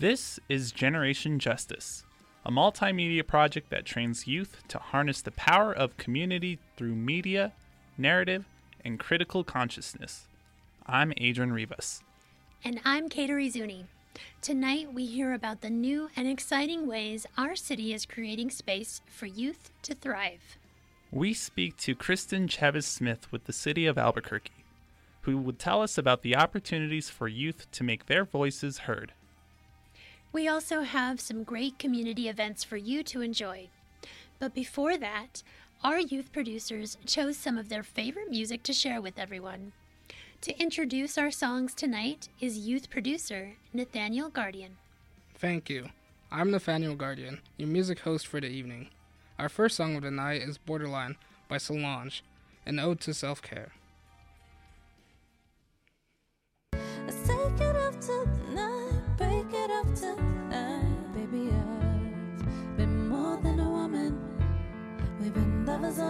This is Generation Justice, a multimedia project that trains youth to harness the power of community through media, narrative, and critical consciousness. I'm Adrian Rivas. And I'm Kateri Zuni. Tonight we hear about the new and exciting ways our city is creating space for youth to thrive. We speak to Cristin Chavez Smith with the City of Albuquerque, who would tell us about the opportunities for youth to make their voices heard. We also have some great community events for you to enjoy. But before that, our youth producers chose some of their favorite music to share with everyone. To introduce our songs tonight is youth producer Nathaniel Guardian. Thank you. I'm Nathaniel Guardian, your music host for the evening. Our first song of the night is Borderline by Solange, an ode to self care.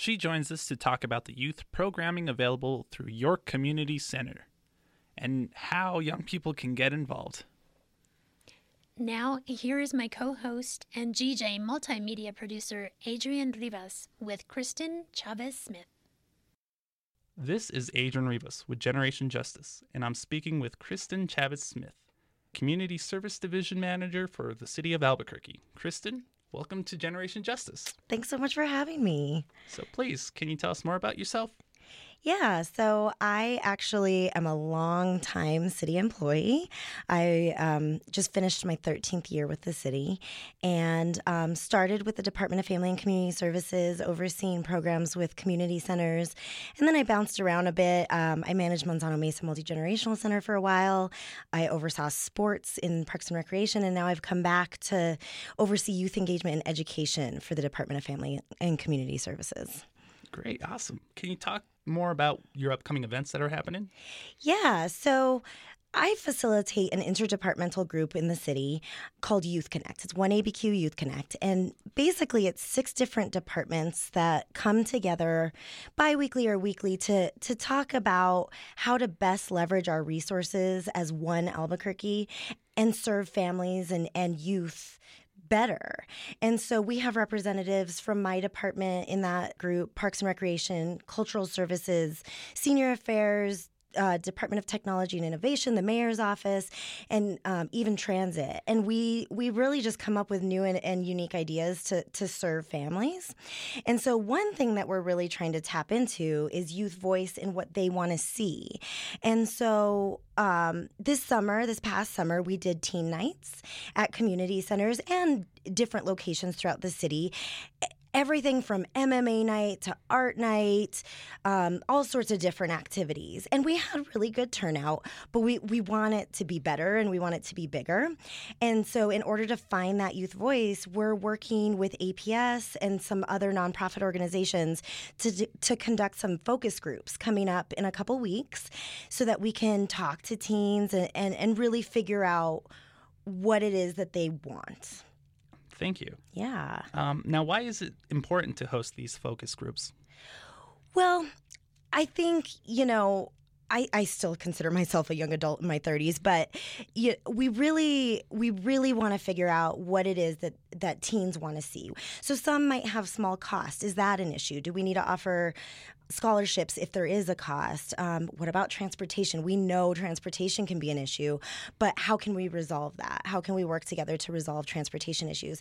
She joins us to talk about the youth programming available through York Community Center and how young people can get involved. Now, here is my co host and GJ multimedia producer Adrian Rivas with Cristin Chavez Smith. This is Adrian Rivas with Generation Justice, and I'm speaking with Cristin Chavez Smith, Community Service Division Manager for the City of Albuquerque. Cristin, welcome to Generation Justice. Thanks so much for having me. So, please, can you tell us more about yourself? Yeah, so I actually am a long time city employee. I um, just finished my 13th year with the city and um, started with the Department of Family and Community Services, overseeing programs with community centers. And then I bounced around a bit. Um, I managed Manzano Mesa Multi Generational Center for a while. I oversaw sports in Parks and Recreation, and now I've come back to oversee youth engagement and education for the Department of Family and Community Services. Great, awesome. Can you talk more about your upcoming events that are happening? Yeah, so I facilitate an interdepartmental group in the city called Youth Connect. It's one ABQ Youth Connect. And basically, it's six different departments that come together bi weekly or weekly to, to talk about how to best leverage our resources as one Albuquerque and serve families and, and youth better. And so we have representatives from my department in that group Parks and Recreation, Cultural Services, Senior Affairs. Uh, Department of Technology and Innovation, the mayor's office, and um, even transit, and we we really just come up with new and, and unique ideas to to serve families. And so, one thing that we're really trying to tap into is youth voice and what they want to see. And so, um, this summer, this past summer, we did teen nights at community centers and different locations throughout the city. Everything from MMA night to art night, um, all sorts of different activities. And we had really good turnout, but we, we want it to be better and we want it to be bigger. And so, in order to find that youth voice, we're working with APS and some other nonprofit organizations to, to conduct some focus groups coming up in a couple weeks so that we can talk to teens and, and, and really figure out what it is that they want. Thank you. Yeah. Um, now, why is it important to host these focus groups? Well, I think, you know, I, I still consider myself a young adult in my 30s, but you, we really we really want to figure out what it is that that teens want to see. So some might have small cost. Is that an issue? Do we need to offer scholarships if there is a cost? Um, what about transportation? We know transportation can be an issue, but how can we resolve that? How can we work together to resolve transportation issues?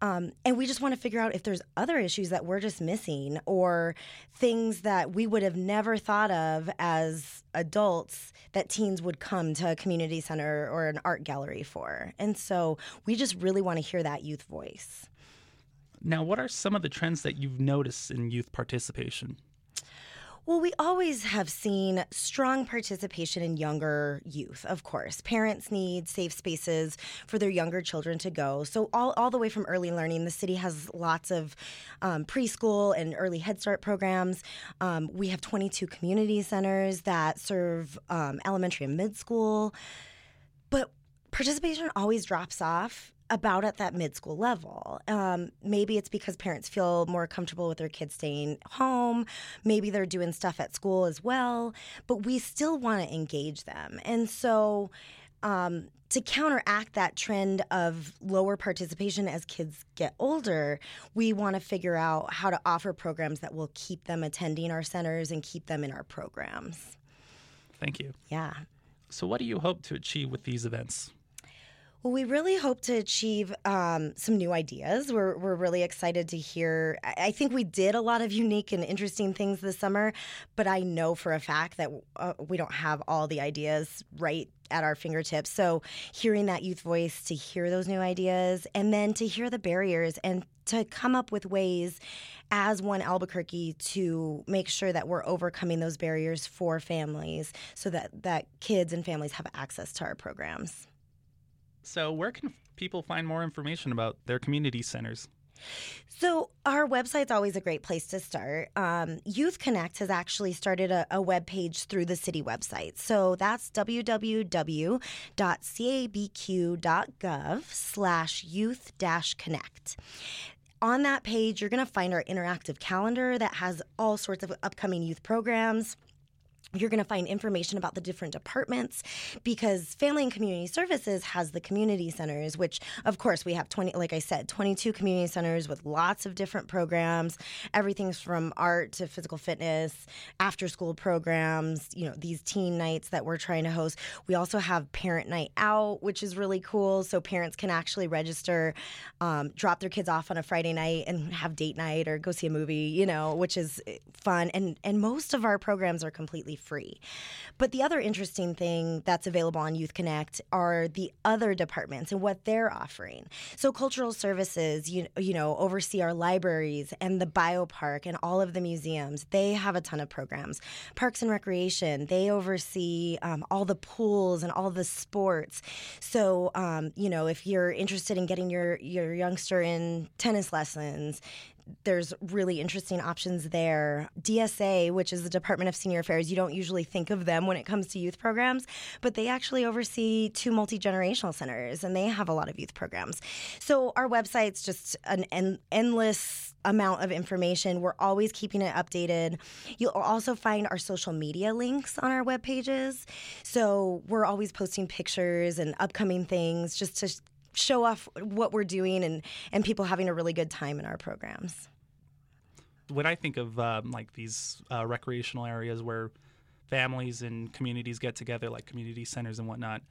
Um, and we just want to figure out if there's other issues that we're just missing or things that we would have never thought of as adults that teens would come to a community center or an art gallery for. And so we just really want to hear that youth voice. Now, what are some of the trends that you've noticed in youth participation? Well, we always have seen strong participation in younger youth, of course. Parents need safe spaces for their younger children to go. So, all, all the way from early learning, the city has lots of um, preschool and early Head Start programs. Um, we have 22 community centers that serve um, elementary and mid school. But participation always drops off about at that mid school level. Um, maybe it's because parents feel more comfortable with their kids staying home. Maybe they're doing stuff at school as well, but we still want to engage them. And so, um, to counteract that trend of lower participation as kids get older, we want to figure out how to offer programs that will keep them attending our centers and keep them in our programs. Thank you. Yeah. So, what do you hope to achieve with these events? Well, we really hope to achieve um, some new ideas. We're, we're really excited to hear. I think we did a lot of unique and interesting things this summer, but I know for a fact that uh, we don't have all the ideas right at our fingertips. So, hearing that youth voice, to hear those new ideas, and then to hear the barriers and to come up with ways as one Albuquerque to make sure that we're overcoming those barriers for families so that, that kids and families have access to our programs. So, where can people find more information about their community centers? So, our website's always a great place to start. Um, Youth Connect has actually started a, a web page through the city website. So, that's www.cabq.gov slash youth connect. On that page, you're going to find our interactive calendar that has all sorts of upcoming youth programs. You're going to find information about the different departments because Family and Community Services has the community centers, which, of course, we have 20, like I said, 22 community centers with lots of different programs. Everything's from art to physical fitness, after school programs, you know, these teen nights that we're trying to host. We also have Parent Night Out, which is really cool. So parents can actually register, um, drop their kids off on a Friday night and have date night or go see a movie, you know, which is eh, fun. And, and most of our programs are completely free. But the other interesting thing that's available on Youth Connect are the other departments and what they're offering. So cultural services, you, you know, oversee our libraries and the biopark and all of the museums. They have a ton of programs. Parks and Recreation, they oversee um, all the pools and all the sports. So, um, you know, if you're interested in getting your, your youngster in tennis lessons, there's really interesting options there. DSA, which is the Department of Senior Affairs, you don't usually think of them when it comes to youth programs, but they actually oversee two multi generational centers and they have a lot of youth programs. So our website's just an en- endless amount of information. We're always keeping it updated. You'll also find our social media links on our web pages. So we're always posting pictures and upcoming things just to show off what we're doing and, and people having a really good time in our programs. When I think of um, like these uh, recreational areas where families and communities get together, like community centers and whatnot,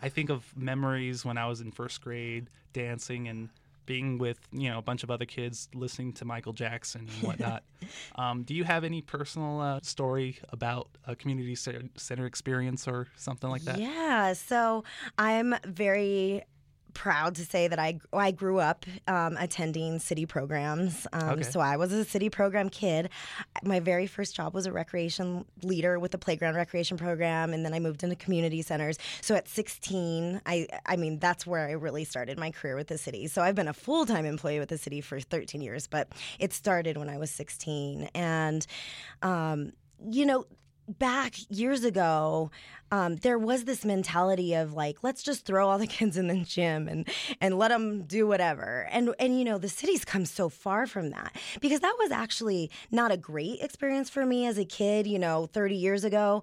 I think of memories when I was in first grade, dancing and being with you know a bunch of other kids, listening to Michael Jackson and whatnot. um, do you have any personal uh, story about a community center experience or something like that? Yeah, so I'm very proud to say that I I grew up um, attending city programs. Um, Okay. So I was a city program kid. My very first job was a recreation leader with the playground recreation program, and then I moved into community centers. So at 16, I I mean that's where I really started my career with the city. So I've been a full time employee with the city for 13 years, but it started when I was 16, and um, you know back years ago, um, there was this mentality of like, let's just throw all the kids in the gym and and let them do whatever. And and you know, the city's come so far from that because that was actually not a great experience for me as a kid. You know, 30 years ago,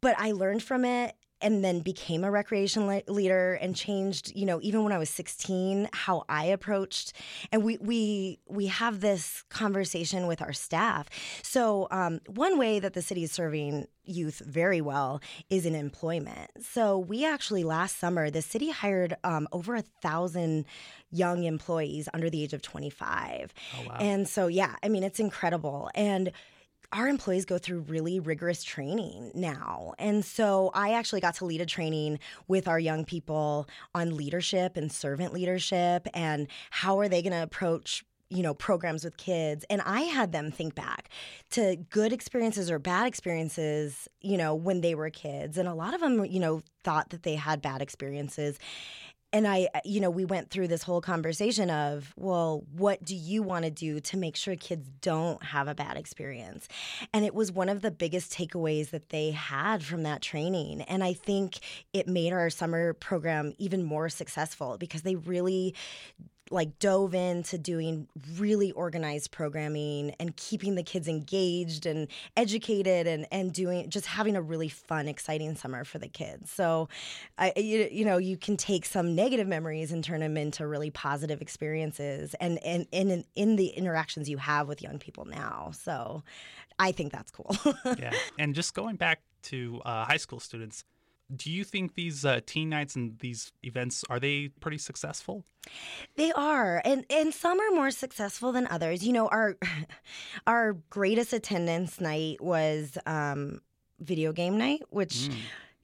but I learned from it. And then became a recreation le- leader and changed, you know, even when I was 16, how I approached. And we we we have this conversation with our staff. So um, one way that the city is serving youth very well is in employment. So we actually last summer the city hired um, over a thousand young employees under the age of 25. Oh, wow. And so yeah, I mean it's incredible and our employees go through really rigorous training now. And so I actually got to lead a training with our young people on leadership and servant leadership and how are they going to approach you know, programs with kids. And I had them think back to good experiences or bad experiences, you know, when they were kids. And a lot of them, you know, thought that they had bad experiences and I, uh, you know, we went through this whole conversation of, well, what do you want to do to make sure kids don't have a bad experience? And it was one of the biggest takeaways that they had from that training. And I think it made our summer program even more successful because they really like dove into doing really organized programming and keeping the kids engaged and educated and and doing just having a really fun exciting summer for the kids. So i you, you know you can take some negative memories and turn them into really positive experiences and and, in, in the interactions you have with young people now. So i think that's cool. Yeah. And just going back to uh, high school students, do you think these uh, teen nights and these events are they pretty successful? They are, and and some are more successful than others. You know, our our greatest attendance night was um, video game night, which.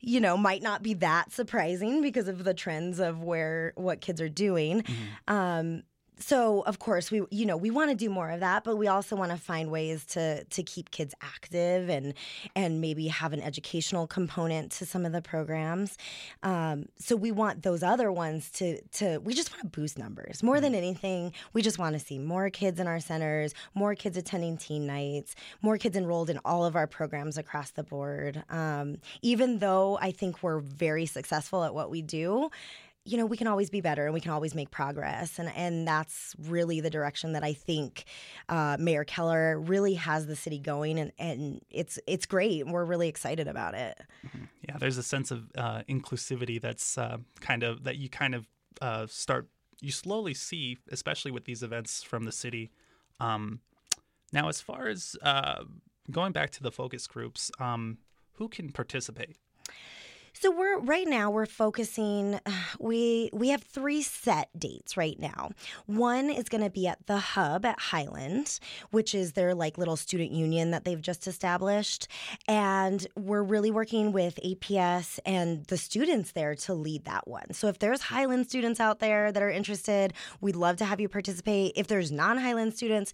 You know, might not be that surprising because of the trends of where what kids are doing. Um, so of course we you know we want to do more of that but we also want to find ways to to keep kids active and and maybe have an educational component to some of the programs. Um, so we want those other ones to to we just want to boost numbers. More than anything we just want to see more kids in our centers more kids attending teen nights more kids enrolled in all of our programs across the board. Um, even though i think we're very successful at what we do you know, we can always be better and we can always make progress. And, and that's really the direction that I think uh, Mayor Keller really has the city going. And, and it's, it's great. We're really excited about it. Yeah, there's a sense of uh, inclusivity that's uh, kind of that you kind of uh, start you slowly see, especially with these events from the city. Um, now, as far as uh, going back to the focus groups, um, who can participate? So we're right now we're focusing we we have three set dates right now. One is going to be at the hub at Highland, which is their like little student union that they've just established, and we're really working with APS and the students there to lead that one. So if there's Highland students out there that are interested, we'd love to have you participate. If there's non-Highland students,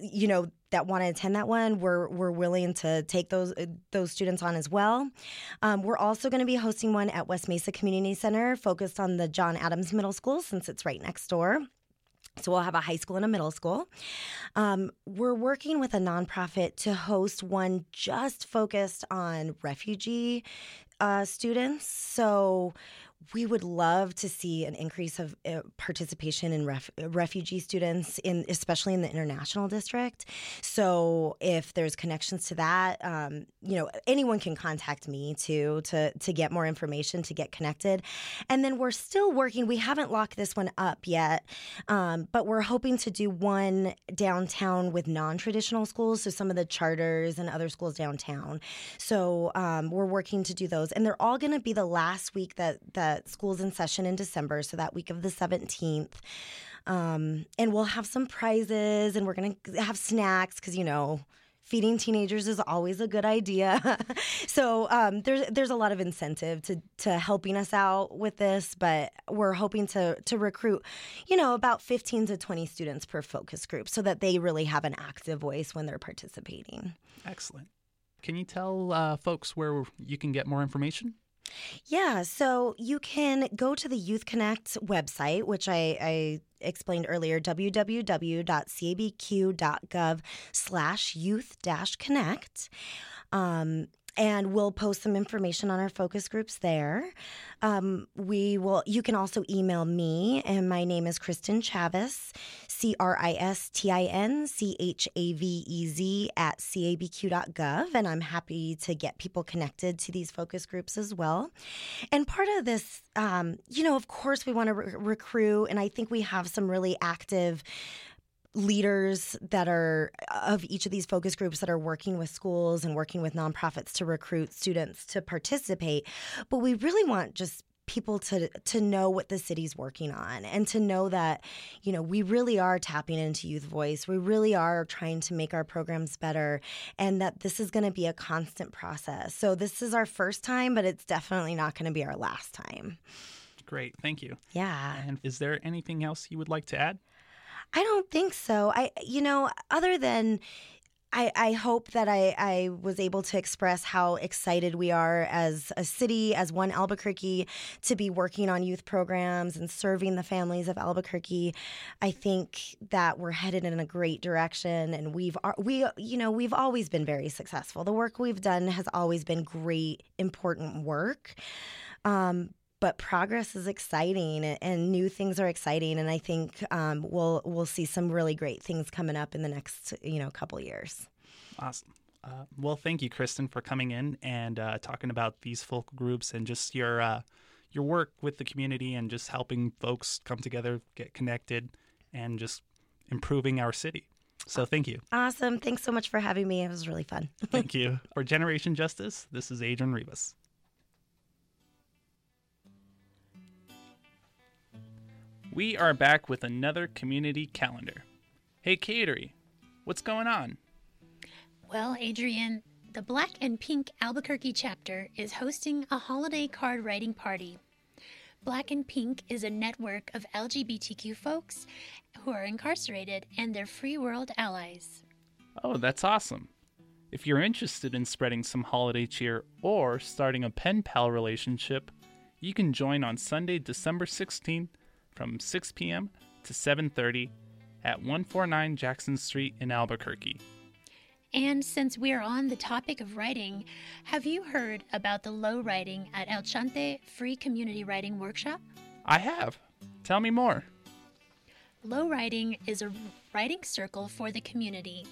you know that want to attend that one we're we're willing to take those uh, those students on as well um, we're also going to be hosting one at west mesa community center focused on the john adams middle school since it's right next door so we'll have a high school and a middle school. Um, we're working with a nonprofit to host one just focused on refugee uh, students. So we would love to see an increase of uh, participation in ref- refugee students in especially in the international district. So if there's connections to that um, you know anyone can contact me too to to get more information to get connected. And then we're still working we haven't locked this one up yet um, but we're hoping to do one downtown with non-traditional schools so some of the charters and other schools downtown. So um, we're working to do those. And they're all going to be the last week that that school's in session in December, so that week of the 17th. Um, and we'll have some prizes and we're going to have snacks because, you know, feeding teenagers is always a good idea. so um, there's there's a lot of incentive to to helping us out with this, but we're hoping to to recruit, you know, about 15 to 20 students per focus group, so that they really have an active voice when they're participating. Excellent. Can you tell uh, folks where you can get more information? Yeah, so you can go to the Youth Connect website, which I, I explained earlier, www.cabq.gov slash youth dash connect. Um, and we'll post some information on our focus groups there. Um, we will. You can also email me, and my name is Cristin Chavez, C R I S T I N C H A V E Z at cabq.gov, and I'm happy to get people connected to these focus groups as well. And part of this, um, you know, of course, we want to re- recruit, and I think we have some really active leaders that are uh, of each of these focus groups that are working with schools and working with nonprofits to recruit students to participate. But we really want just people to to know what the city's working on and to know that you know we really are tapping into youth voice. We really are trying to make our programs better and that this is going to be a constant process. So this is our first time but it's definitely not going to be our last time. Great, thank you. yeah. And is there anything else you would like to add? I don't think so. I, you know, other than I, I hope that I, I was able to express how excited we are as a city, as one Albuquerque, to be working on youth programs and serving the families of Albuquerque. I think that we're headed in a great direction, and we've we you know we've always been very successful. The work we've done has always been great, important work. Um, but progress is exciting and new things are exciting and i think um, we'll we'll see some really great things coming up in the next you know couple years. Awesome. Uh, well thank you cristin for coming in and uh, talking about these folk groups and just your uh, your work with the community and just helping folks come together get connected and just improving our city. So thank you. Awesome. Thanks so much for having me. It was really fun. Thank you. For generation justice this is adrian rivas We are back with another community calendar. Hey, Kateri, what's going on? Well, Adrian, the Black and Pink Albuquerque chapter is hosting a holiday card writing party. Black and Pink is a network of LGBTQ folks who are incarcerated and their free world allies. Oh, that's awesome. If you're interested in spreading some holiday cheer or starting a pen pal relationship, you can join on Sunday, December 16th from 6 p.m. to 7:30 at 149 Jackson Street in Albuquerque. And since we're on the topic of writing, have you heard about the low writing at El Chante Free Community Writing Workshop? I have. Tell me more. Low Writing is a writing circle for the community,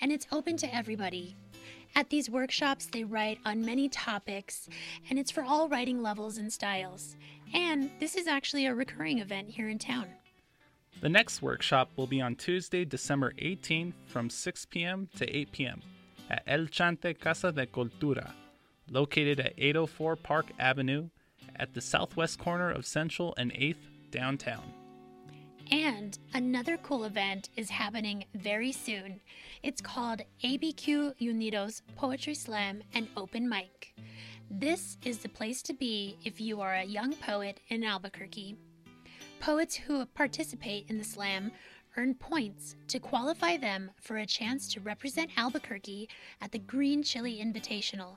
and it's open to everybody. At these workshops, they write on many topics, and it's for all writing levels and styles. And this is actually a recurring event here in town. The next workshop will be on Tuesday, December 18th from 6 p.m. to 8 p.m. at El Chante Casa de Cultura, located at 804 Park Avenue at the southwest corner of Central and 8th downtown. And another cool event is happening very soon. It's called ABQ Unidos Poetry Slam and Open Mic. This is the place to be if you are a young poet in Albuquerque. Poets who participate in the slam earn points to qualify them for a chance to represent Albuquerque at the Green Chile Invitational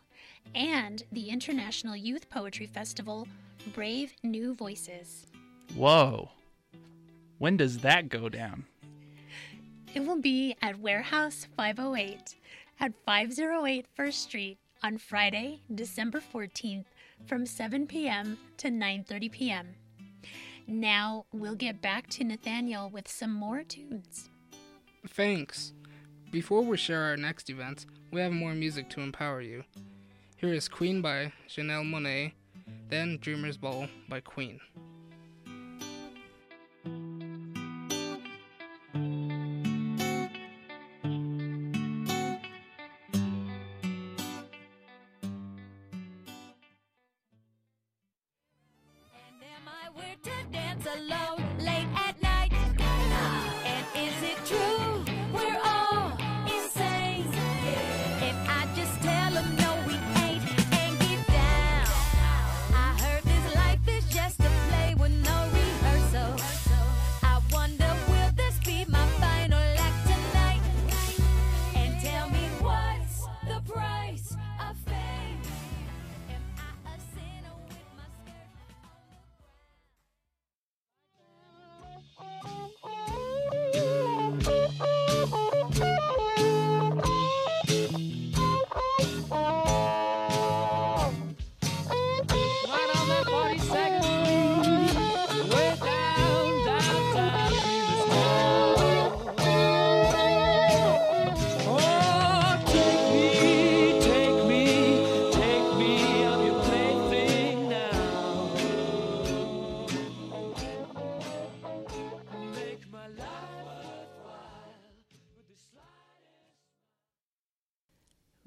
and the International Youth Poetry Festival Brave New Voices. Whoa! When does that go down? It will be at Warehouse 508 at 508 First Street on Friday, December 14th from 7 p.m. to 9:30 p.m. Now we'll get back to Nathaniel with some more tunes. Thanks. Before we share our next event, we have more music to empower you. Here is Queen by Janelle Monáe, then Dreamer's Ball by Queen.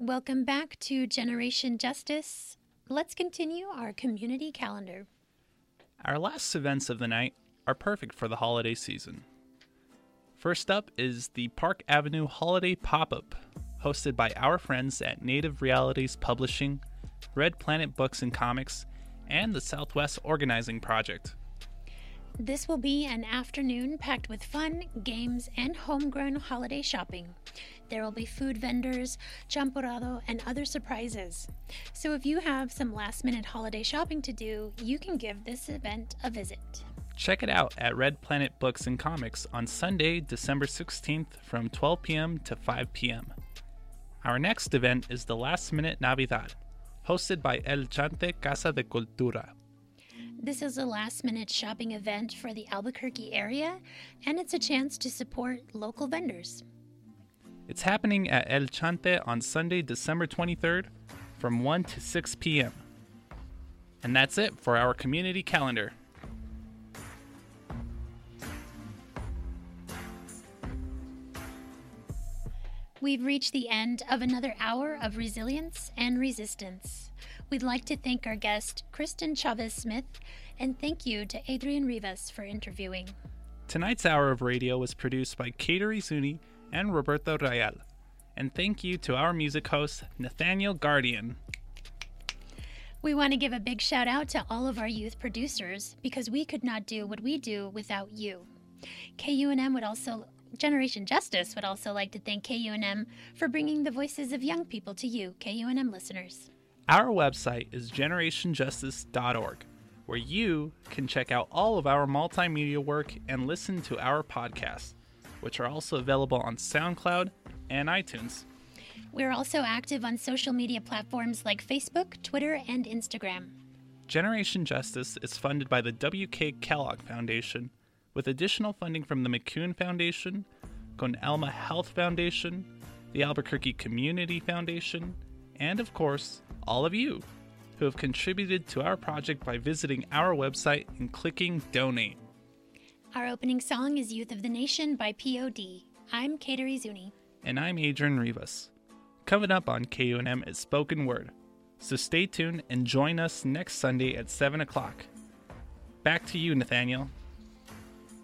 Welcome back to Generation Justice. Let's continue our community calendar. Our last events of the night are perfect for the holiday season. First up is the Park Avenue Holiday Pop Up, hosted by our friends at Native Realities Publishing, Red Planet Books and Comics, and the Southwest Organizing Project. This will be an afternoon packed with fun, games, and homegrown holiday shopping. There will be food vendors, champurrado, and other surprises. So if you have some last minute holiday shopping to do, you can give this event a visit. Check it out at Red Planet Books and Comics on Sunday, December 16th from 12 p.m. to 5 p.m. Our next event is the Last Minute Navidad, hosted by El Chante Casa de Cultura. This is a last minute shopping event for the Albuquerque area, and it's a chance to support local vendors. It's happening at El Chante on Sunday, December 23rd from 1 to 6 p.m. And that's it for our community calendar. We've reached the end of another hour of resilience and resistance. We'd like to thank our guest, Cristin Chavez Smith, and thank you to Adrian Rivas for interviewing. Tonight's hour of radio was produced by Kateri Zuni and Roberto Rayal. And thank you to our music host, Nathaniel Guardian. We want to give a big shout out to all of our youth producers because we could not do what we do without you. KUNM would also Generation Justice would also like to thank KUNM for bringing the voices of young people to you, KUNM listeners. Our website is generationjustice.org, where you can check out all of our multimedia work and listen to our podcasts, which are also available on SoundCloud and iTunes. We're also active on social media platforms like Facebook, Twitter, and Instagram. Generation Justice is funded by the W.K. Kellogg Foundation, with additional funding from the McCune Foundation, Con Alma Health Foundation, the Albuquerque Community Foundation, and of course, all of you who have contributed to our project by visiting our website and clicking donate. Our opening song is Youth of the Nation by POD. I'm Kateri Zuni. And I'm Adrian Rivas. Coming up on KUNM is Spoken Word. So stay tuned and join us next Sunday at 7 o'clock. Back to you, Nathaniel.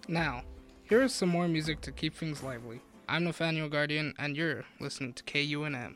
Now, here is some more music to keep things lively. I'm Nathaniel Guardian, and you're listening to KUNM.